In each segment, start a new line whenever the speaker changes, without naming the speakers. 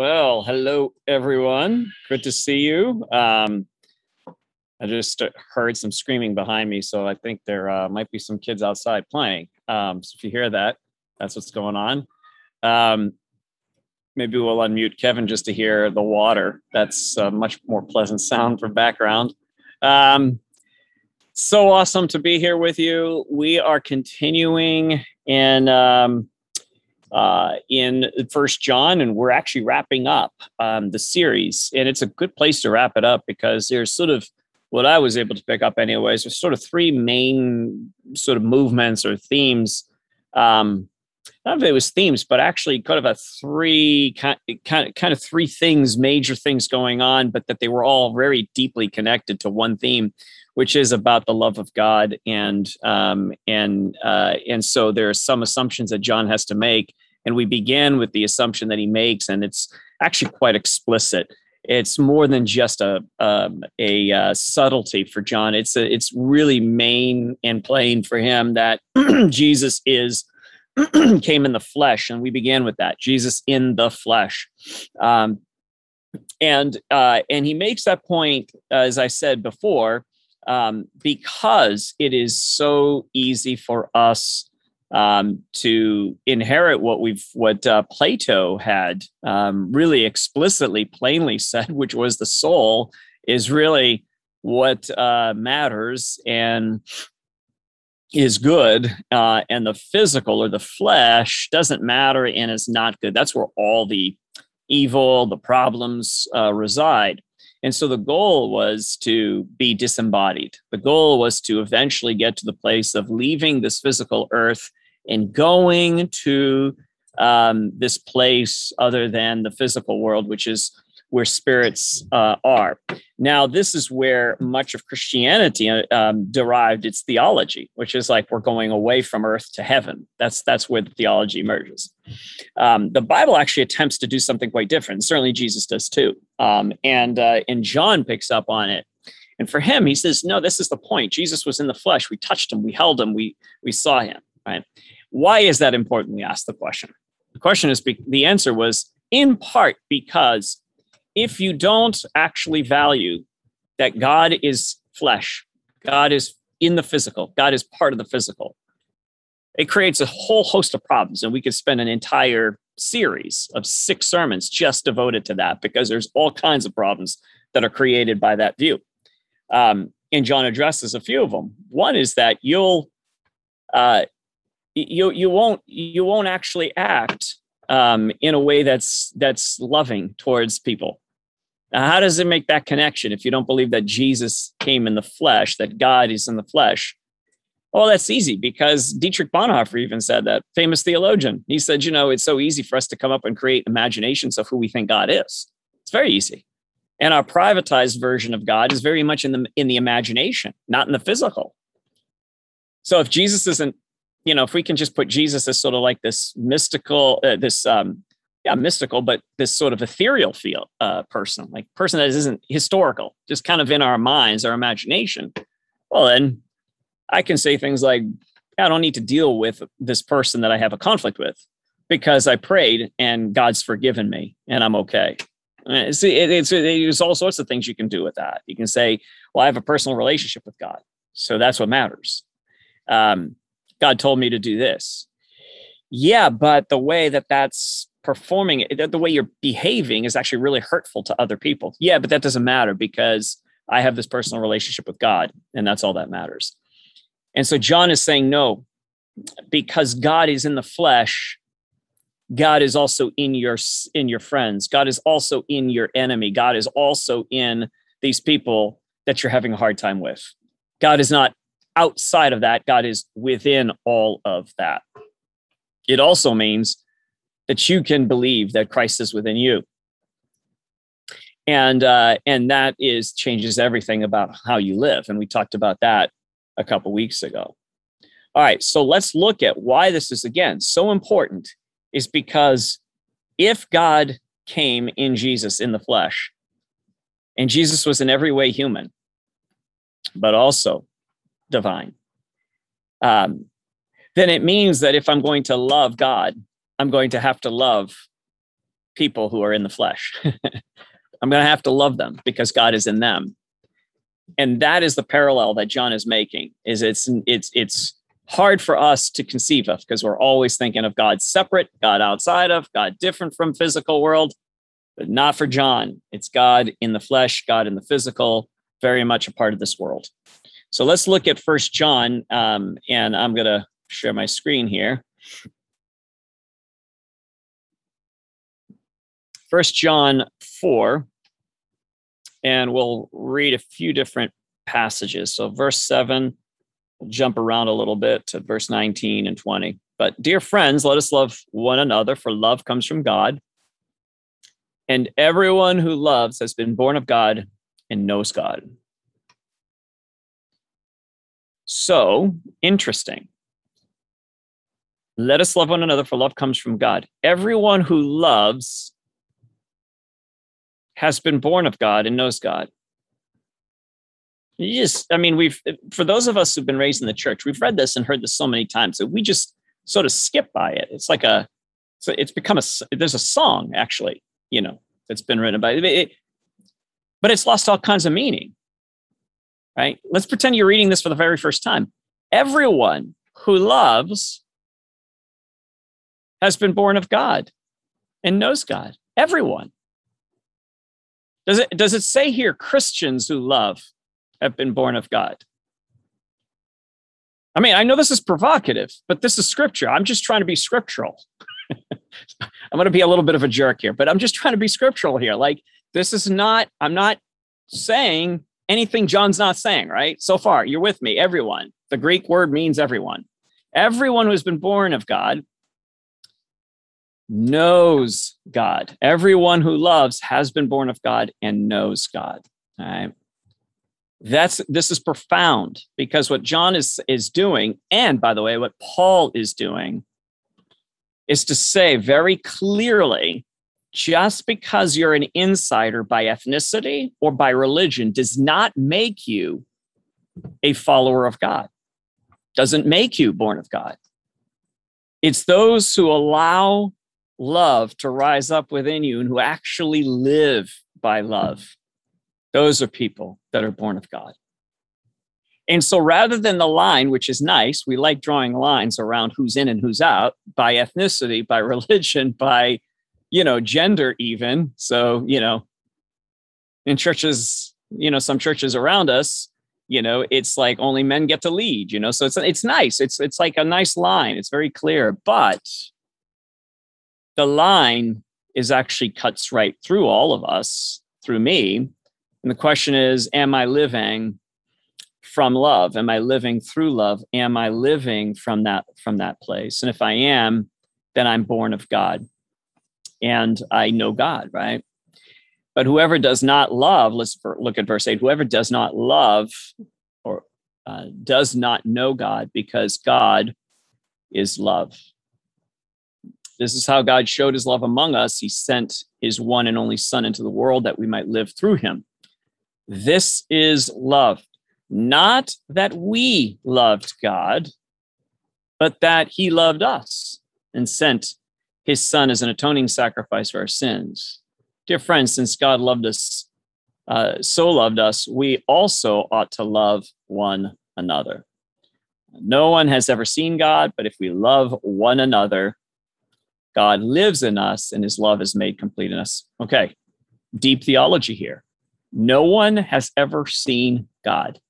Well, hello everyone. Good to see you. Um, I just heard some screaming behind me, so I think there uh, might be some kids outside playing. Um, so if you hear that, that's what's going on. Um, maybe we'll unmute Kevin just to hear the water. That's a much more pleasant sound for background. Um, so awesome to be here with you. We are continuing in um, uh, in First John, and we're actually wrapping up um, the series. And it's a good place to wrap it up because there's sort of what I was able to pick up, anyways. There's sort of three main sort of movements or themes. Um, not if it was themes, but actually kind of a three kind, kind of kind of three things, major things going on, but that they were all very deeply connected to one theme, which is about the love of God, and um, and uh, and so there are some assumptions that John has to make, and we begin with the assumption that he makes, and it's actually quite explicit. It's more than just a um, a uh, subtlety for John. It's a, it's really main and plain for him that Jesus is came in the flesh, and we began with that. Jesus in the flesh. Um, and uh, and he makes that point, uh, as I said before, um, because it is so easy for us um, to inherit what we've what uh, Plato had um, really explicitly, plainly said, which was the soul is really what uh, matters and is good, uh, and the physical or the flesh doesn't matter and is not good. That's where all the evil, the problems uh, reside. And so the goal was to be disembodied. The goal was to eventually get to the place of leaving this physical earth and going to um, this place other than the physical world, which is where spirits uh, are. Now, this is where much of Christianity uh, um, derived its theology, which is like we're going away from earth to heaven. That's that's where the theology emerges. Um, the Bible actually attempts to do something quite different. Certainly, Jesus does too, um, and uh, and John picks up on it. And for him, he says, "No, this is the point. Jesus was in the flesh. We touched him. We held him. We we saw him. Right? Why is that important?" We asked the question. The question is the answer was in part because if you don't actually value that God is flesh, God is in the physical, God is part of the physical, it creates a whole host of problems. And we could spend an entire series of six sermons just devoted to that because there's all kinds of problems that are created by that view. Um, and John addresses a few of them. One is that you'll uh, you you won't you won't actually act um, in a way that's that's loving towards people. Now, how does it make that connection if you don't believe that Jesus came in the flesh, that God is in the flesh? Well, that's easy because Dietrich Bonhoeffer even said that, famous theologian. He said, you know, it's so easy for us to come up and create imaginations of who we think God is. It's very easy. And our privatized version of God is very much in the in the imagination, not in the physical. So if Jesus isn't you know, if we can just put Jesus as sort of like this mystical, uh, this um, yeah, mystical, but this sort of ethereal feel uh, person, like person that isn't historical, just kind of in our minds, our imagination. Well, then I can say things like, I don't need to deal with this person that I have a conflict with because I prayed and God's forgiven me and I'm okay. It's, it's, it's all sorts of things you can do with that. You can say, well, I have a personal relationship with God. So that's what matters. Um, God told me to do this. Yeah, but the way that that's performing eh, the way you're behaving is actually really hurtful to other people. Yeah, but that doesn't matter because I have this personal relationship with God, and that's all that matters. And so John is saying, no, because God is in the flesh, God is also in your in your friends. God is also in your enemy. God is also in these people that you're having a hard time with. God is not outside of that, God is within all of that. It also means that you can believe that Christ is within you. And uh, and that is changes everything about how you live. And we talked about that a couple weeks ago. All right, so let's look at why this is again so important is because if God came in Jesus in the flesh, and Jesus was in every way human, but also divine, um, then it means that if I'm going to love God, I'm going to have to love people who are in the flesh. I'm going to have to love them because God is in them. And that is the parallel that John is making. Is it's it's it's hard for us to conceive of because we're always thinking of God separate, God outside of, God different from physical world, but not for John. It's God in the flesh, God in the physical, very much a part of this world. So let's look at First John, um, and I'm going to share my screen here. First John 4, and we'll read a few different passages. So, verse 7, we'll jump around a little bit to verse 19 and 20. But, dear friends, let us love one another, for love comes from God. And everyone who loves has been born of God and knows God. So, interesting. Let us love one another, for love comes from God. Everyone who loves has been born of God and knows God. You just, I mean, we've, for those of us who've been raised in the church, we've read this and heard this so many times that we just sort of skip by it. It's like a, so it's become a, there's a song actually, you know, that's been written about it, it but it's lost all kinds of meaning, right? Let's pretend you're reading this for the very first time. Everyone who loves has been born of God and knows God. Everyone. Does it, does it say here Christians who love have been born of God? I mean, I know this is provocative, but this is scripture. I'm just trying to be scriptural. I'm going to be a little bit of a jerk here, but I'm just trying to be scriptural here. Like, this is not, I'm not saying anything John's not saying, right? So far, you're with me, everyone. The Greek word means everyone. Everyone who's been born of God knows God. Everyone who loves has been born of God and knows God. All right. That's this is profound because what John is is doing, and by the way, what Paul is doing, is to say very clearly just because you're an insider by ethnicity or by religion does not make you a follower of God, doesn't make you born of God. It's those who allow love to rise up within you and who actually live by love. Those are people that are born of God. And so rather than the line, which is nice, we like drawing lines around who's in and who's out by ethnicity, by religion, by, you know, gender, even. So, you know, in churches, you know, some churches around us, you know, it's like only men get to lead, you know, so it's, it's nice. It's, it's like a nice line. It's very clear, but the line is actually cuts right through all of us, through me. And the question is, am I living from love? Am I living through love? Am I living from that from that place? And if I am, then I'm born of God. And I know God, right? But whoever does not love, let's look at verse 8. Whoever does not love or uh, does not know God because God is love. This is how God showed his love among us. He sent his one and only Son into the world that we might live through him. This is love. Not that we loved God, but that he loved us and sent his Son as an atoning sacrifice for our sins. Dear friends, since God loved us, uh, so loved us, we also ought to love one another. No one has ever seen God, but if we love one another, God lives in us and his love is made complete in us. Okay, deep theology here. No one has ever seen God.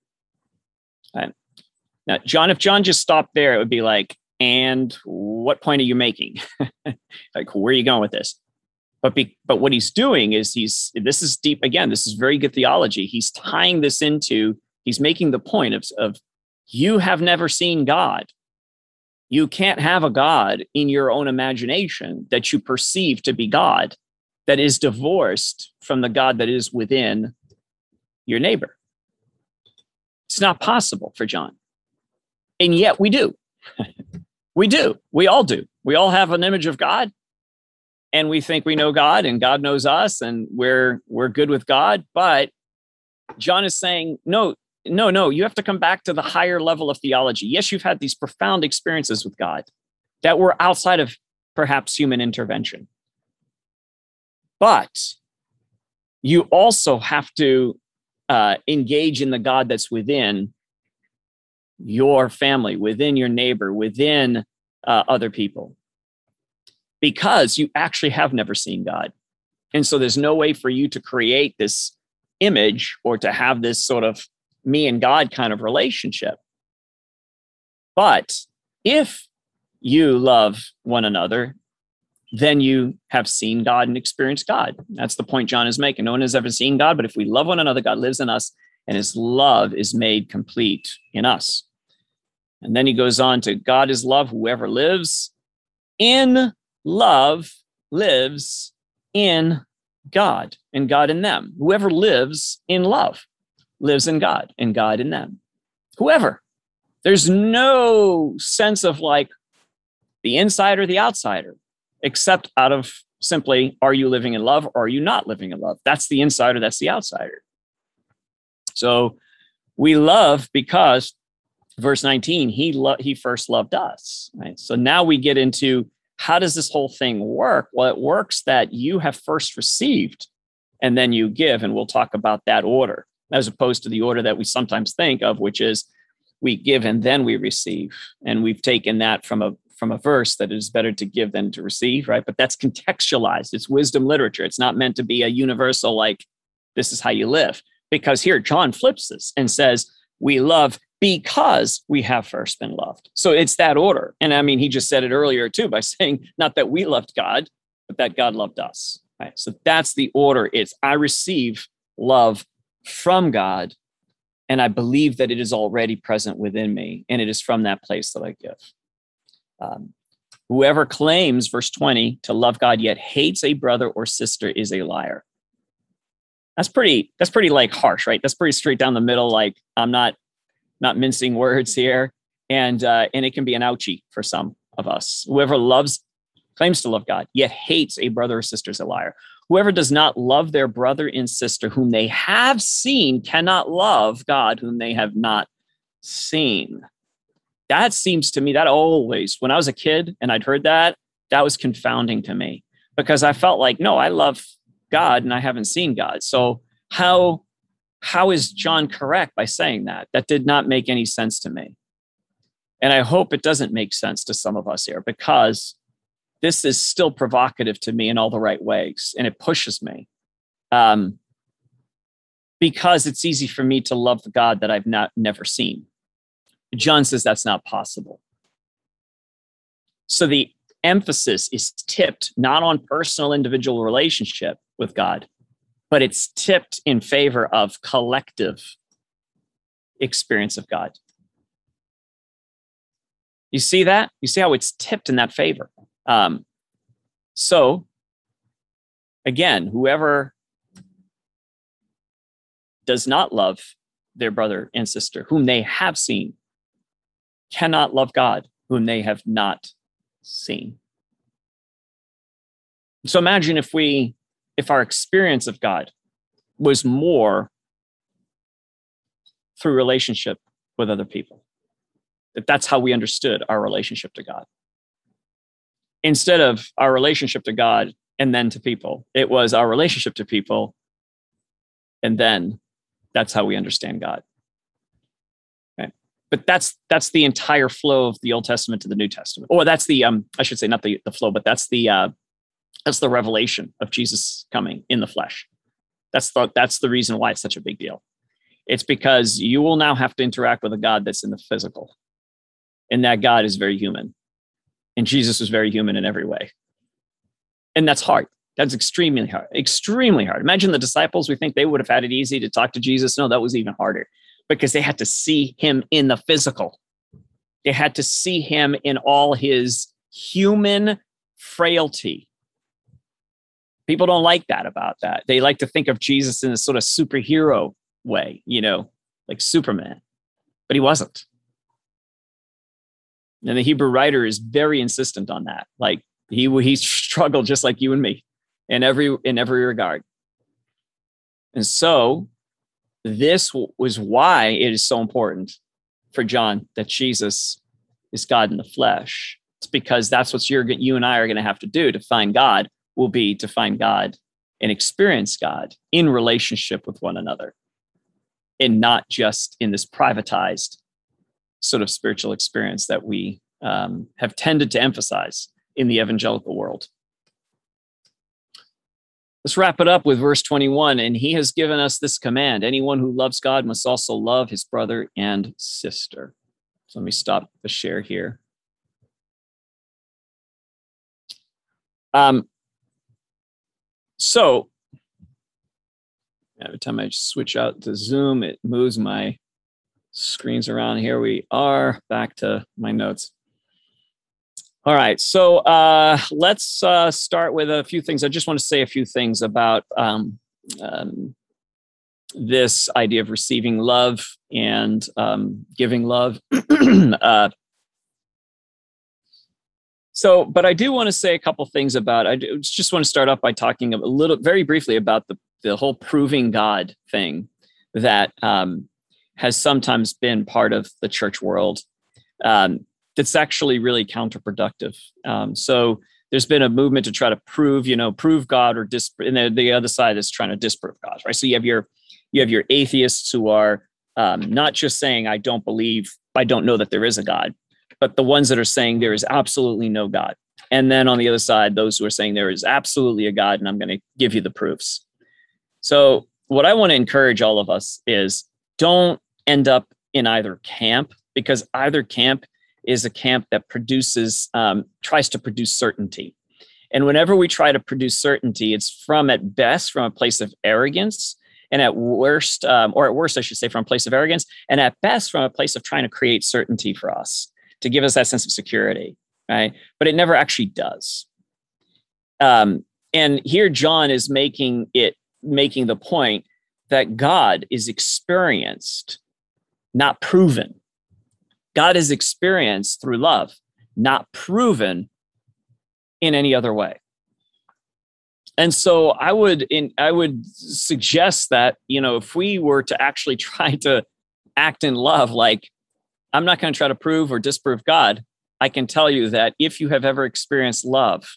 Now, John, if John just stopped there, it would be like, and what point are you making? like, where are you going with this? But be, but what he's doing is he's this is deep again. This is very good theology. He's tying this into. He's making the point of of you have never seen God. You can't have a God in your own imagination that you perceive to be God that is divorced from the God that is within your neighbor. It's not possible for John. And yet we do. we do. We all do. We all have an image of God and we think we know God and God knows us and we're we're good with God, but John is saying, no, no, no, you have to come back to the higher level of theology. Yes, you've had these profound experiences with God that were outside of perhaps human intervention. But you also have to uh, engage in the God that's within your family, within your neighbor, within uh, other people, because you actually have never seen God. And so there's no way for you to create this image or to have this sort of me and God kind of relationship. But if you love one another, then you have seen God and experienced God. That's the point John is making. No one has ever seen God, but if we love one another, God lives in us and his love is made complete in us. And then he goes on to God is love, whoever lives in love lives in God and God in them. Whoever lives in love lives in God and God in them. Whoever. There's no sense of like the insider, the outsider, except out of simply are you living in love or are you not living in love? That's the insider, that's the outsider. So we love because verse 19, he lo- he first loved us, right? So now we get into how does this whole thing work? Well, it works that you have first received and then you give and we'll talk about that order as opposed to the order that we sometimes think of which is we give and then we receive. And we've taken that from a from a verse that it is better to give than to receive, right? But that's contextualized. It's wisdom literature. It's not meant to be a universal like this is how you live. Because here John flips this and says, we love because we have first been loved. So it's that order. And I mean, he just said it earlier too by saying, not that we loved God, but that God loved us. Right. So that's the order. It's I receive love from God and I believe that it is already present within me, and it is from that place that I give. Um, whoever claims, verse 20, to love God yet hates a brother or sister is a liar. That's pretty, that's pretty like harsh, right? That's pretty straight down the middle. Like I'm not not mincing words here. And uh, and it can be an ouchie for some of us. Whoever loves claims to love God, yet hates a brother or sister is a liar. Whoever does not love their brother and sister whom they have seen cannot love God whom they have not seen. That seems to me that always, when I was a kid and I'd heard that, that was confounding to me because I felt like, no, I love God and I haven't seen God. So how how is John correct by saying that? That did not make any sense to me. And I hope it doesn't make sense to some of us here because this is still provocative to me in all the right ways and it pushes me um, because it's easy for me to love the god that i've not never seen john says that's not possible so the emphasis is tipped not on personal individual relationship with god but it's tipped in favor of collective experience of god. You see that? You see how it's tipped in that favor. Um, so, again, whoever does not love their brother and sister, whom they have seen, cannot love God, whom they have not seen. So imagine if we, if our experience of God was more through relationship with other people, that that's how we understood our relationship to God instead of our relationship to God and then to people, it was our relationship to people. And then that's how we understand God. But that's that's the entire flow of the Old Testament to the New Testament. Or that's the um, I should say not the, the flow, but that's the uh that's the revelation of Jesus coming in the flesh. That's the that's the reason why it's such a big deal. It's because you will now have to interact with a God that's in the physical. And that God is very human and Jesus was very human in every way. And that's hard. That's extremely hard. Extremely hard. Imagine the disciples, we think they would have had it easy to talk to Jesus. No, that was even harder because they had to see him in the physical. They had to see him in all his human frailty. People don't like that about that. They like to think of Jesus in a sort of superhero way, you know, like Superman, but he wasn't. And the Hebrew writer is very insistent on that. Like he he struggled just like you and me in every in every regard. And so this was why it is so important for John that Jesus is God in the flesh. It's because that's what you're you and I are going to have to do to find God will be to find God and experience God in relationship with one another and not just in this privatized sort of spiritual experience that we um, have tended to emphasize in the evangelical world. Let's wrap it up with verse 21. And he has given us this command anyone who loves God must also love his brother and sister. So let me stop the share here. Um, so every time I switch out to Zoom, it moves my screens around. Here we are back to my notes. All right, so uh, let's uh, start with a few things. I just want to say a few things about um, um, this idea of receiving love and um, giving love. uh, so, but I do want to say a couple things about. I just want to start off by talking a little, very briefly, about the the whole proving God thing that um, has sometimes been part of the church world. Um, that's actually really counterproductive. Um, so there's been a movement to try to prove, you know, prove God or dis, and the, the other side is trying to disprove God, right? So you have your you have your atheists who are um, not just saying I don't believe, I don't know that there is a God, but the ones that are saying there is absolutely no God. And then on the other side, those who are saying there is absolutely a God, and I'm going to give you the proofs. So what I want to encourage all of us is don't end up in either camp because either camp is a camp that produces um, tries to produce certainty and whenever we try to produce certainty it's from at best from a place of arrogance and at worst um, or at worst i should say from a place of arrogance and at best from a place of trying to create certainty for us to give us that sense of security right? But it never actually does. Um, and here john is making it making the point that god is experienced not proven. God is experienced through love, not proven in any other way. And so I would in I would suggest that, you know, if we were to actually try to act in love like I'm not going to try to prove or disprove God, I can tell you that if you have ever experienced love,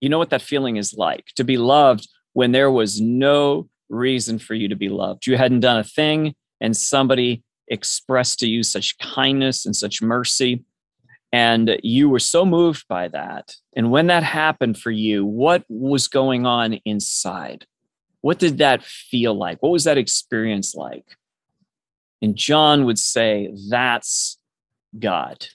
you know what that feeling is like to be loved when there was no reason for you to be loved. You hadn't done a thing and somebody expressed to you such kindness and such mercy. And you were so moved by that. And when that happened for you, what was going on inside? What did that feel like? What was that experience like? And John would say, That's God.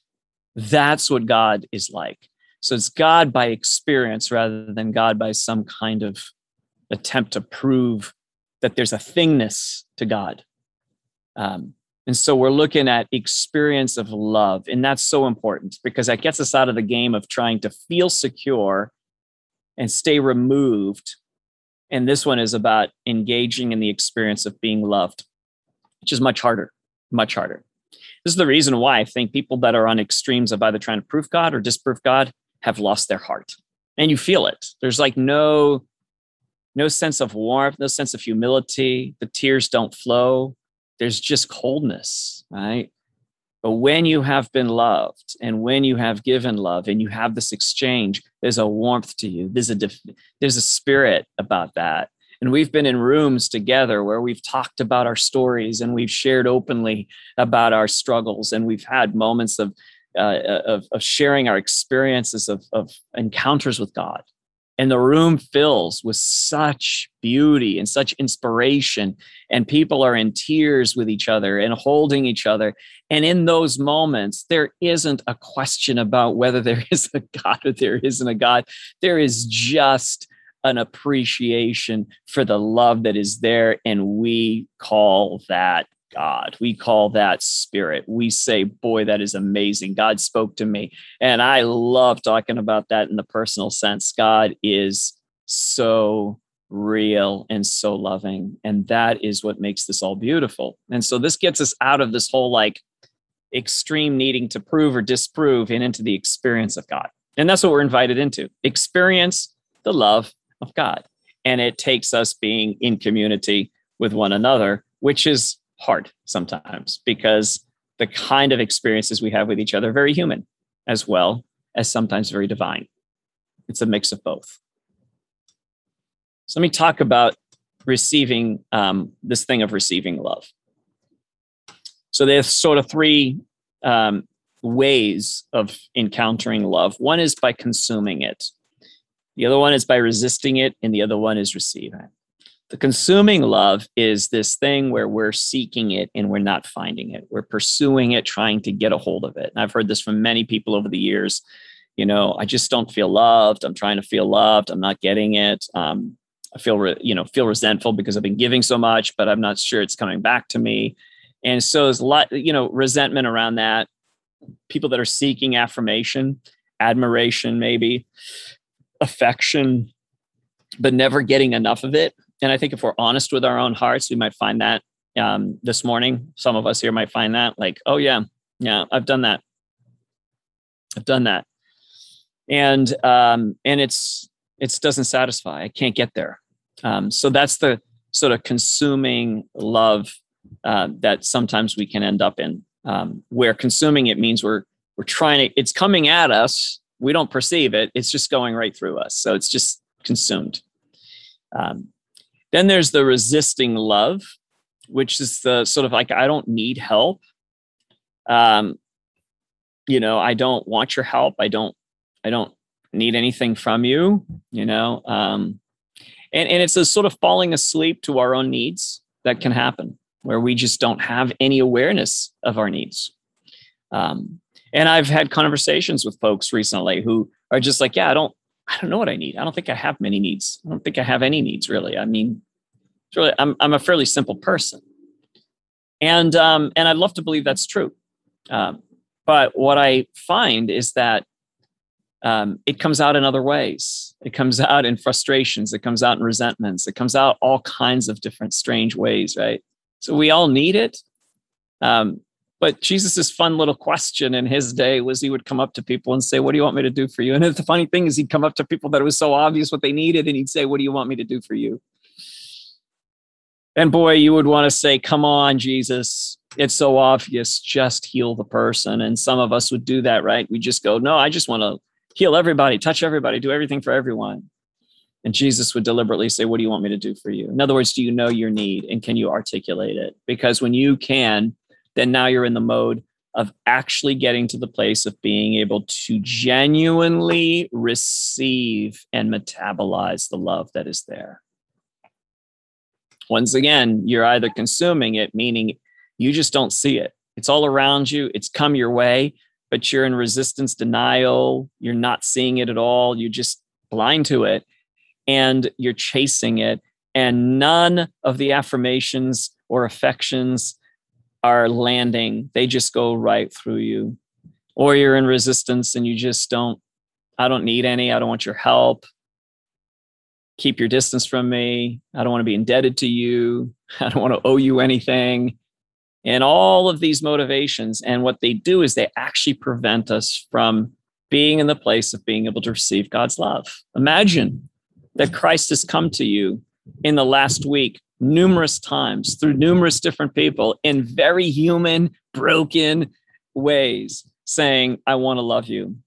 That's what God is like. So it's God by experience rather than God by some kind of attempt to prove that there's a thingness to God. Um, and so we're looking at experience of love. And that's so important because that gets us out of the game of trying to feel secure and stay removed. And this one is about engaging in the experience of being loved, which is much harder, much harder. This is the reason why I think people that are on extremes of either trying to prove God or disprove God have lost their heart. And you feel it. There's like no no sense of warmth, no sense of humility. The tears don't flow there's just coldness, right? But when you have been loved and when you have given love and you have this exchange, there's a warmth to you. There's a there's a spirit about that. And we've been in rooms together where we've talked about our stories and we've shared openly about our struggles. And we've had moments of uh, of, of sharing our experiences of, of encounters with God. And the room fills with such beauty and such inspiration. And people are in tears with each other and holding each other. And in those moments there isn't a question about whether there is a god or there isn't a god. There is just an appreciation for the love that is there and we call that God. We call that spirit. We say, boy, that is amazing. God spoke to me. And I love talking about that in the personal sense. God is so real and so loving. And that is what makes this all beautiful. And so this gets us out of this whole like extreme needing to prove or disprove and into the experience of God. And that's what we're invited into experience the love of God. And it takes us being in community with one another, which is hard sometimes because the kind of experiences we have with each other are very human as well as sometimes very divine. It's a mix of both. So let me talk about receiving um, this thing of receiving love. So there's sort of three um, ways of encountering love. One is by consuming it. The other one is by resisting it, and the other one is receiving. The consuming love is this thing where we're seeking it and we're not finding it. We're pursuing it, trying to get a hold of it. And I've heard this from many people over the years. You know, I just don't feel loved. I'm trying to feel loved. I'm not getting it. Um, I feel, re- you know, feel resentful because I've been giving so much, but I'm not sure it's coming back to me. And so there's a lot, you know, resentment around that. People that are seeking affirmation, admiration, maybe affection, but never getting enough of it. And I think if we're honest with our own hearts, we might find that um, this morning. Some of us here might find that like, oh, yeah, yeah, I've done that. I've done that. And um, and it's it doesn't satisfy. I can't get there. Um, so that's the sort of consuming love uh, that sometimes we can end up in, um, where consuming it means we're we're trying to. It's coming at us. We don't perceive it. It's just going right through us. So it's just consumed. Um, then there's the resisting love, which is the sort of like I don't need help. Um, you know, I don't want your help. I don't. I don't need anything from you. You know. Um, and and it's a sort of falling asleep to our own needs that can happen where we just don't have any awareness of our needs. Um, and I've had conversations with folks recently who are just like, yeah, I don't, I don't know what I need. I don't think I have many needs. I don't think I have any needs really. I mean, it's really, I'm, I'm a fairly simple person. And, um, and I'd love to believe that's true. Um, but what I find is that um, it comes out in other ways. It comes out in frustrations. It comes out in resentments. It comes out all kinds of different strange ways, right? So we all need it. Um, but Jesus's fun little question in his day was he would come up to people and say, What do you want me to do for you? And the funny thing is, he'd come up to people that it was so obvious what they needed, and he'd say, What do you want me to do for you? And boy, you would want to say, Come on, Jesus. It's so obvious. Just heal the person. And some of us would do that, right? We just go, No, I just want to heal everybody, touch everybody, do everything for everyone. And Jesus would deliberately say, What do you want me to do for you? In other words, do you know your need and can you articulate it? Because when you can, then now you're in the mode of actually getting to the place of being able to genuinely receive and metabolize the love that is there. Once again, you're either consuming it, meaning you just don't see it. It's all around you, it's come your way, but you're in resistance, denial, you're not seeing it at all, you're just blind to it and you're chasing it and none of the affirmations or affections are landing they just go right through you. Or you're in resistance and you just don't i don't need any i don't want your help. Keep your distance from me. I don't want to be indebted to you. I don't want to owe you anything. And all of these motivations and what they do is they actually prevent us from being in the place of being able to receive god's love. Imagine that Christ has come to you in the last week numerous times through numerous different people in very human, broken ways, saying, I want to love you.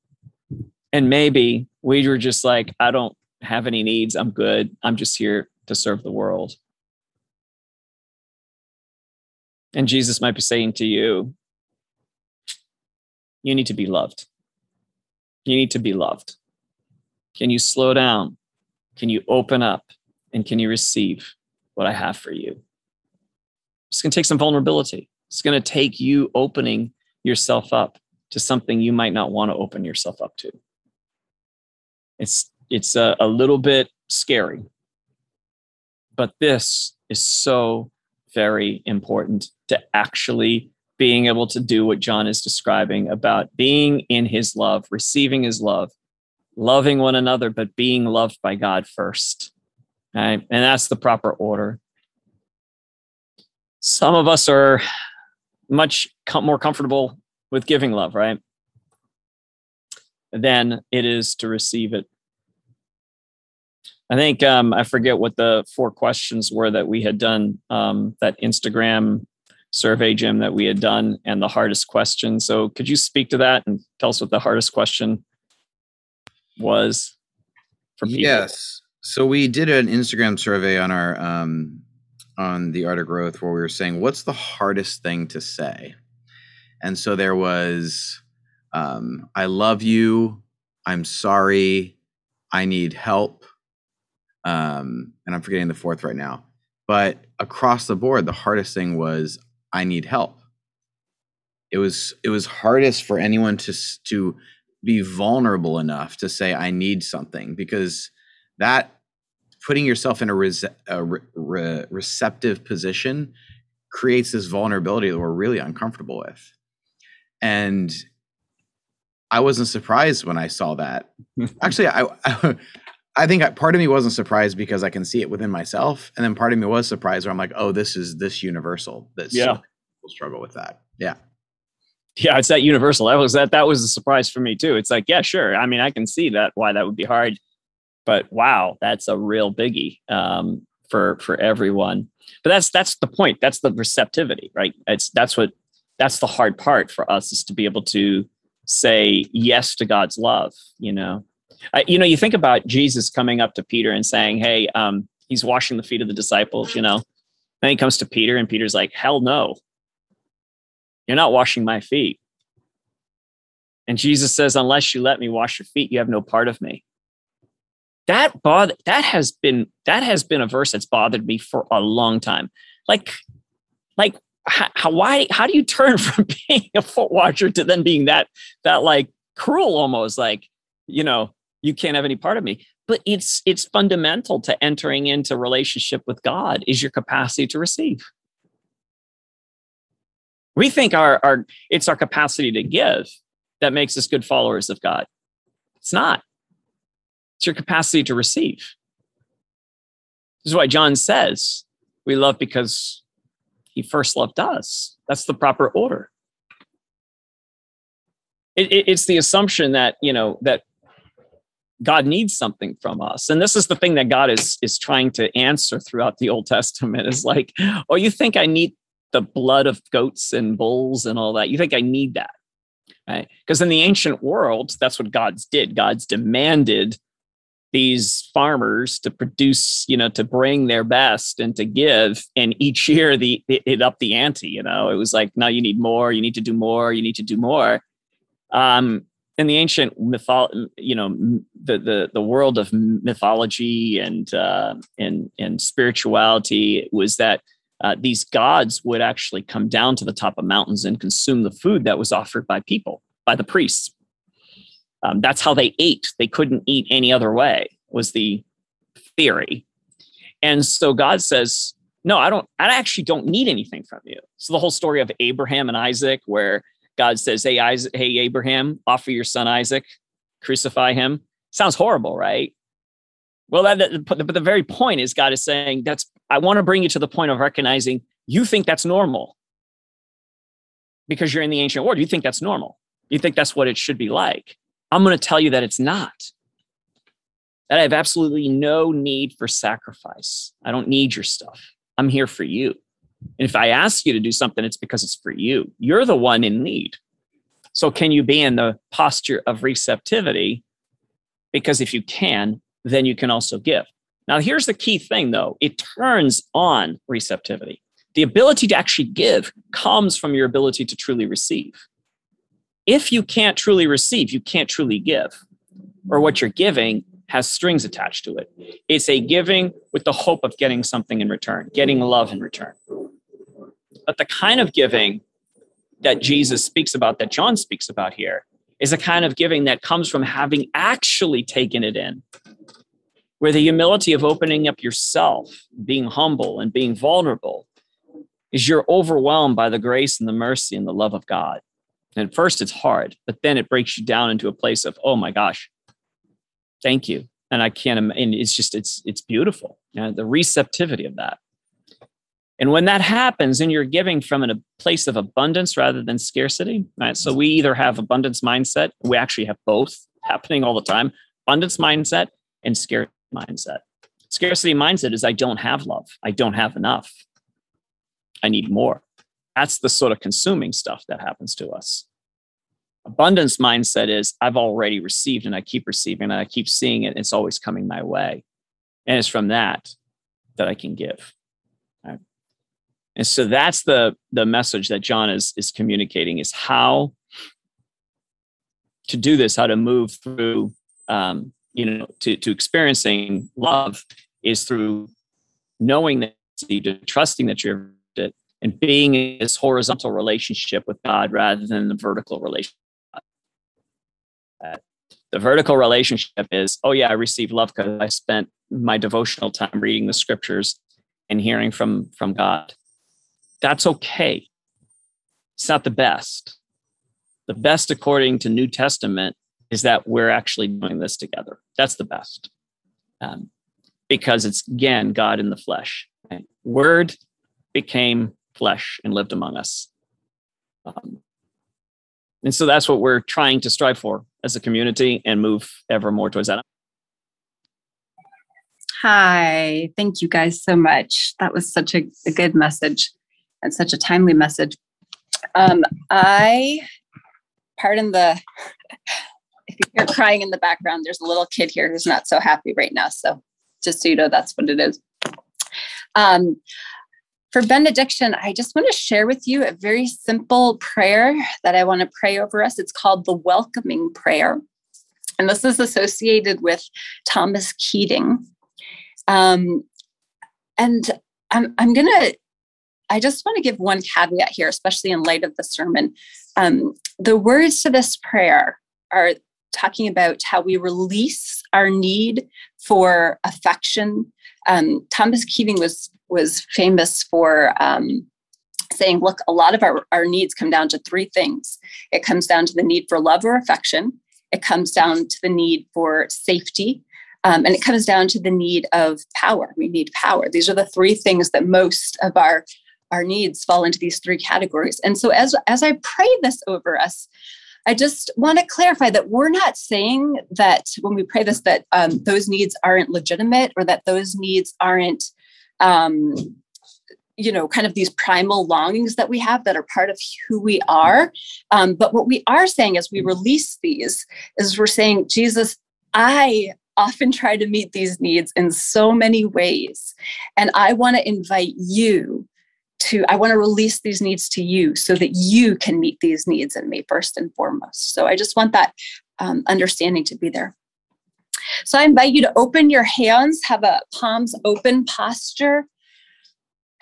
And maybe we were just like, I don't have any needs. I'm good. I'm just here to serve the world. And Jesus might be saying to you, you need to be loved. You need to be loved. Can you slow down? Can you open up and can you receive what I have for you? It's going to take some vulnerability. It's going to take you opening yourself up to something you might not want to open yourself up to. It's it's a, a little bit scary, but this is so very important to actually being able to do what John is describing about being in his love, receiving his love, loving one another, but being loved by God first. Right? And that's the proper order. Some of us are much com- more comfortable with giving love, right? Than it is to receive it. I think um, I forget what the four questions were that we had done um, that Instagram survey, Jim, that we had done, and the hardest question. So, could you speak to that and tell us what the hardest question was
for people? Yes. So we did an Instagram survey on our um, on the art of growth where we were saying what's the hardest thing to say, and so there was um, I love you, I'm sorry, I need help, um, and I'm forgetting the fourth right now. But across the board, the hardest thing was I need help. It was it was hardest for anyone to to be vulnerable enough to say I need something. Because that putting yourself in a, res- a re- re- receptive position creates this vulnerability that we're really uncomfortable with. And I wasn't surprised when I saw that. Actually, I, I, I think part of me wasn't surprised because I can see it within myself, and then part of me was surprised where I'm like, oh, this is this universal. That
yeah,
people struggle with that. Yeah,
yeah, it's that universal. That was that. That was a surprise for me too. It's like, yeah, sure. I mean, I can see that why that would be hard but wow, that's a real biggie um, for for everyone. But that's that's the point. That's the receptivity, right? It's that's what that's the hard part for us is to be able to say yes to God's love. You know, I, you know, you think about Jesus coming up to Peter and saying, "Hey, um, he's washing the feet of the disciples." You know, then he comes to Peter, and Peter's like, "Hell no, you're not washing my feet." And Jesus says, "Unless you let me wash your feet, you have no part of me." That bother that has been that has been a verse that's bothered me for a long time. Like like how, why how do you turn from being a foot watcher to then being that that like cruel almost? Like you know you can't have any part of me. But it's it's fundamental to entering into relationship with god is your capacity to receive. We think our our it's our capacity to give that makes us good followers of god. It's not it's your capacity to receive. This is why John says we love because he first loved us. That's the proper order. It, it, it's the assumption that you know that God needs something from us, and this is the thing that God is is trying to answer throughout the Old Testament. Is like, oh, you think I need the blood of goats and bulls and all that? You think I need that? Right? Because in the ancient world, that's what gods did. Gods demanded these farmers to produce, you know, to bring their best and to give. And each year, the it, it upped the ante. You know, it was like, now you need more. You need to do more. You need to do more. Um, in the ancient mythology, you know, the the the world of mythology and uh, and and spirituality was that uh, these gods would actually come down to the top of mountains and consume the food that was offered by people, by the priests. Um, that's how they ate. They couldn't eat any other way, was the theory. And so God says, No, I don't, I actually don't need anything from you. So the whole story of Abraham and Isaac, where God says, Hey, Isaac, hey, Abraham, offer your son Isaac, crucify him. Sounds horrible, right? Well, that, but the very point is God is saying, That's, I want to bring you to the point of recognizing you think that's normal because you're in the ancient world. You think that's normal. You think that's what it should be like. I'm going to tell you that it's not. That I have absolutely no need for sacrifice. I don't need your stuff. I'm here for you. And if I ask you to do something, it's because it's for you. You're the one in need. So, can you be in the posture of receptivity? Because if you can, then you can also give. Now, here's the key thing though it turns on receptivity. The ability to actually give comes from your ability to truly receive if you can't truly receive, you can't truly give, or what you're giving has strings attached to it. It's a giving with the hope of getting something in return, getting love in return. But the kind of giving that Jesus speaks about, that John speaks about here, is a kind of giving that comes from having actually taken it in, where the humility of opening up yourself, being humble and being vulnerable, is you're overwhelmed by the grace and the mercy and the love of God. And at first it's hard, but then it breaks you down into a place of, oh my gosh, thank you. And I can't, and it's just, it's, it's beautiful. You know, the receptivity of that. And when that happens and you're giving from a place of abundance rather than scarcity, right? So we either have abundance mindset, we actually have both happening all the time abundance mindset and scarcity mindset. Scarcity mindset is I don't have love, I don't have enough, I need more. That's the sort of consuming stuff that happens to us. Abundance mindset is I've already received and I keep receiving and I keep seeing it. It's always coming my way. And it's from that that I can give. Right? And so that's the the message that John is is communicating is how to do this, how to move through um, you know, to, to experiencing love is through knowing that you to trusting that you're and being in this horizontal relationship with God rather than the vertical relationship. Uh, the vertical relationship is, oh yeah, I received love because I spent my devotional time reading the scriptures and hearing from from God. That's okay. It's not the best. The best according to New Testament is that we're actually doing this together. That's the best. Um, because it's again God in the flesh. Right? Word became flesh and lived among us. Um, and so that's what we're trying to strive for as a community and move ever more towards that.
Hi, thank you guys so much. That was such a, a good message and such a timely message. Um, I, pardon the if you hear crying in the background, there's a little kid here who's not so happy right now. So just so you know, that's what it is. Um, for benediction, I just want to share with you a very simple prayer that I want to pray over us. It's called the welcoming prayer. And this is associated with Thomas Keating. Um, and I'm, I'm going to, I just want to give one caveat here, especially in light of the sermon. Um, the words to this prayer are talking about how we release our need for affection. Um, Thomas Keating was was famous for um, saying, "Look, a lot of our, our needs come down to three things. It comes down to the need for love or affection. It comes down to the need for safety." Um, and it comes down to the need of power. We need power. These are the three things that most of our our needs fall into these three categories. And so as as I pray this over us, I just want to clarify that we're not saying that when we pray this that um, those needs aren't legitimate or that those needs aren't, um, you know, kind of these primal longings that we have that are part of who we are. Um, but what we are saying as we release these is we're saying, Jesus, I often try to meet these needs in so many ways, and I want to invite you to i want to release these needs to you so that you can meet these needs in me first and foremost. So i just want that um, understanding to be there. So i invite you to open your hands have a palms open posture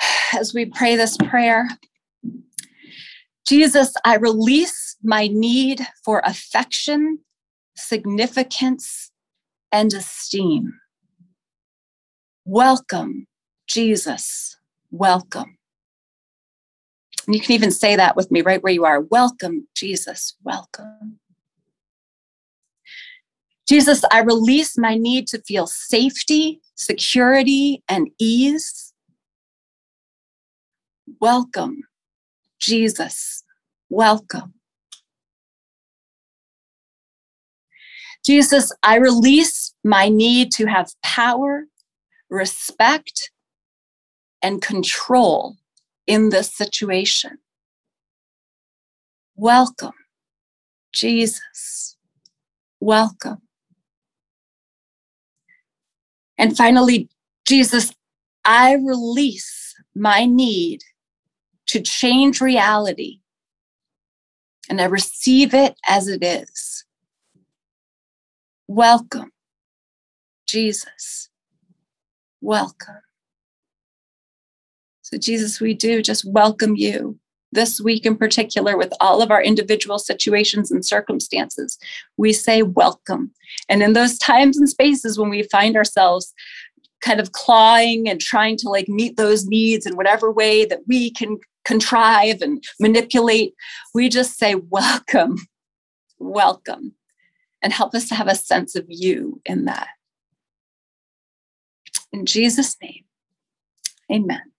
as we pray this prayer. Jesus i release my need for affection significance and esteem. Welcome jesus. Welcome and you can even say that with me right where you are. Welcome, Jesus, welcome. Jesus, I release my need to feel safety, security, and ease. Welcome, Jesus, welcome. Jesus, I release my need to have power, respect, and control in this situation. Welcome, Jesus. Welcome. And finally, Jesus, I release my need to change reality and I receive it as it is. Welcome, Jesus. Welcome. So, Jesus, we do just welcome you this week in particular with all of our individual situations and circumstances. We say welcome. And in those times and spaces when we find ourselves kind of clawing and trying to like meet those needs in whatever way that we can contrive and manipulate, we just say welcome, welcome, and help us to have a sense of you in that. In Jesus' name, amen.